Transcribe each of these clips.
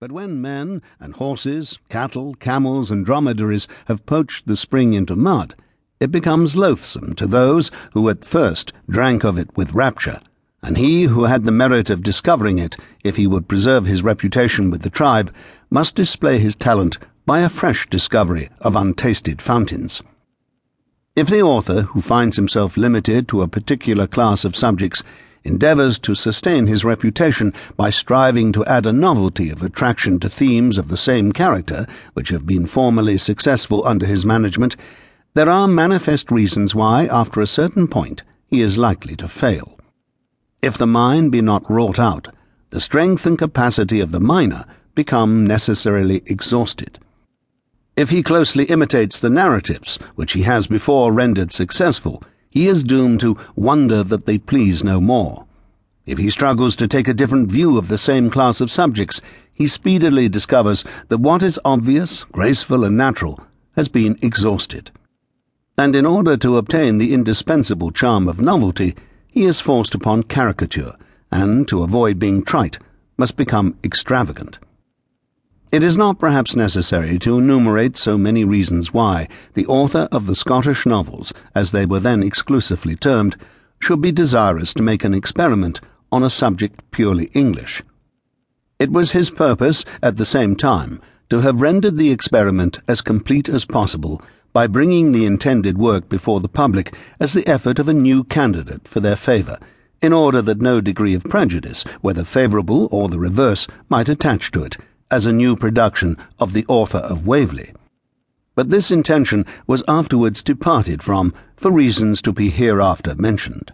But when men and horses, cattle, camels, and dromedaries have poached the spring into mud, it becomes loathsome to those who at first drank of it with rapture, and he who had the merit of discovering it, if he would preserve his reputation with the tribe, must display his talent by a fresh discovery of untasted fountains. If the author, who finds himself limited to a particular class of subjects, endeavours to sustain his reputation by striving to add a novelty of attraction to themes of the same character which have been formerly successful under his management, there are manifest reasons why, after a certain point, he is likely to fail. If the mine be not wrought out, the strength and capacity of the miner become necessarily exhausted. If he closely imitates the narratives which he has before rendered successful, he is doomed to wonder that they please no more. If he struggles to take a different view of the same class of subjects, he speedily discovers that what is obvious, graceful, and natural has been exhausted. And in order to obtain the indispensable charm of novelty, he is forced upon caricature, and to avoid being trite, must become extravagant. It is not perhaps necessary to enumerate so many reasons why the author of the Scottish novels, as they were then exclusively termed, should be desirous to make an experiment on a subject purely English. It was his purpose, at the same time, to have rendered the experiment as complete as possible by bringing the intended work before the public as the effort of a new candidate for their favour, in order that no degree of prejudice, whether favourable or the reverse, might attach to it as a new production of the author of Waverley. But this intention was afterwards departed from for reasons to be hereafter mentioned.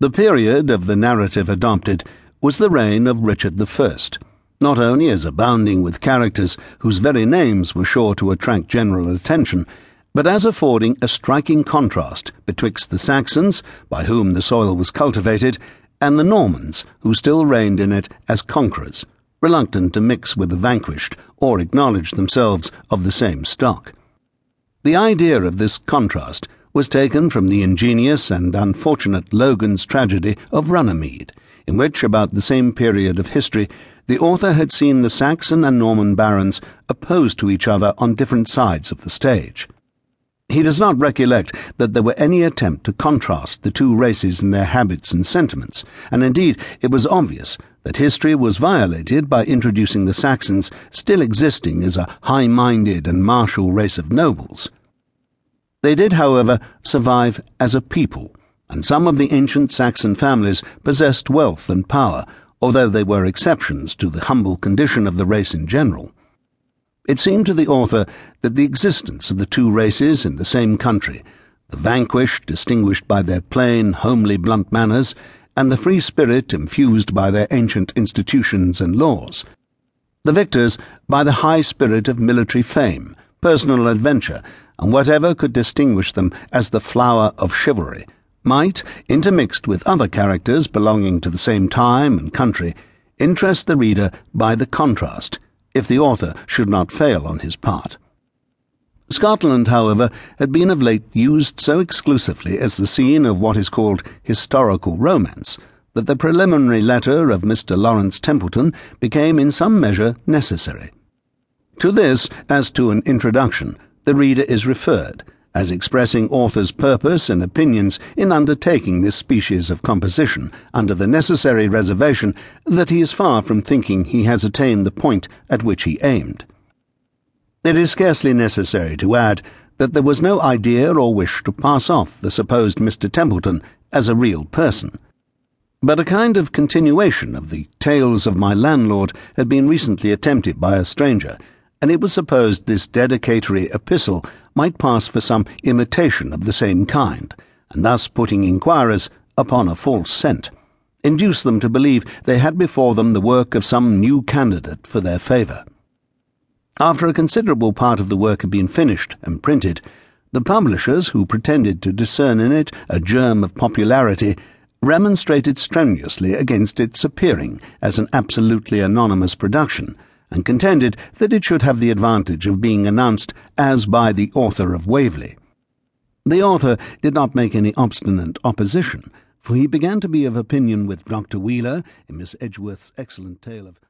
The period of the narrative adopted was the reign of Richard I, not only as abounding with characters whose very names were sure to attract general attention, but as affording a striking contrast betwixt the Saxons, by whom the soil was cultivated, and the Normans, who still reigned in it as conquerors reluctant to mix with the vanquished or acknowledge themselves of the same stock. The idea of this contrast was taken from the ingenious and unfortunate Logan's tragedy of Runnymede, in which, about the same period of history, the author had seen the Saxon and Norman barons opposed to each other on different sides of the stage. He does not recollect that there were any attempt to contrast the two races in their habits and sentiments, and indeed it was obvious that history was violated by introducing the Saxons still existing as a high minded and martial race of nobles. They did, however, survive as a people, and some of the ancient Saxon families possessed wealth and power, although they were exceptions to the humble condition of the race in general. It seemed to the author that the existence of the two races in the same country, the vanquished distinguished by their plain, homely, blunt manners, and the free spirit infused by their ancient institutions and laws, the victors by the high spirit of military fame, personal adventure, and whatever could distinguish them as the flower of chivalry, might, intermixed with other characters belonging to the same time and country, interest the reader by the contrast if the author should not fail on his part. Scotland, however, had been of late used so exclusively as the scene of what is called historical romance that the preliminary letter of Mr. Laurence Templeton became in some measure necessary. To this, as to an introduction, the reader is referred, as expressing author's purpose and opinions in undertaking this species of composition, under the necessary reservation that he is far from thinking he has attained the point at which he aimed. It is scarcely necessary to add that there was no idea or wish to pass off the supposed Mr. Templeton as a real person. But a kind of continuation of the tales of my landlord had been recently attempted by a stranger, and it was supposed this dedicatory epistle might pass for some imitation of the same kind, and thus putting inquirers upon a false scent, induce them to believe they had before them the work of some new candidate for their favour. After a considerable part of the work had been finished and printed, the publishers, who pretended to discern in it a germ of popularity, remonstrated strenuously against its appearing as an absolutely anonymous production and contended that it should have the advantage of being announced as by the author of Waverley. The author did not make any obstinate opposition, for he began to be of opinion with Dr. Wheeler in Miss Edgeworth's excellent tale of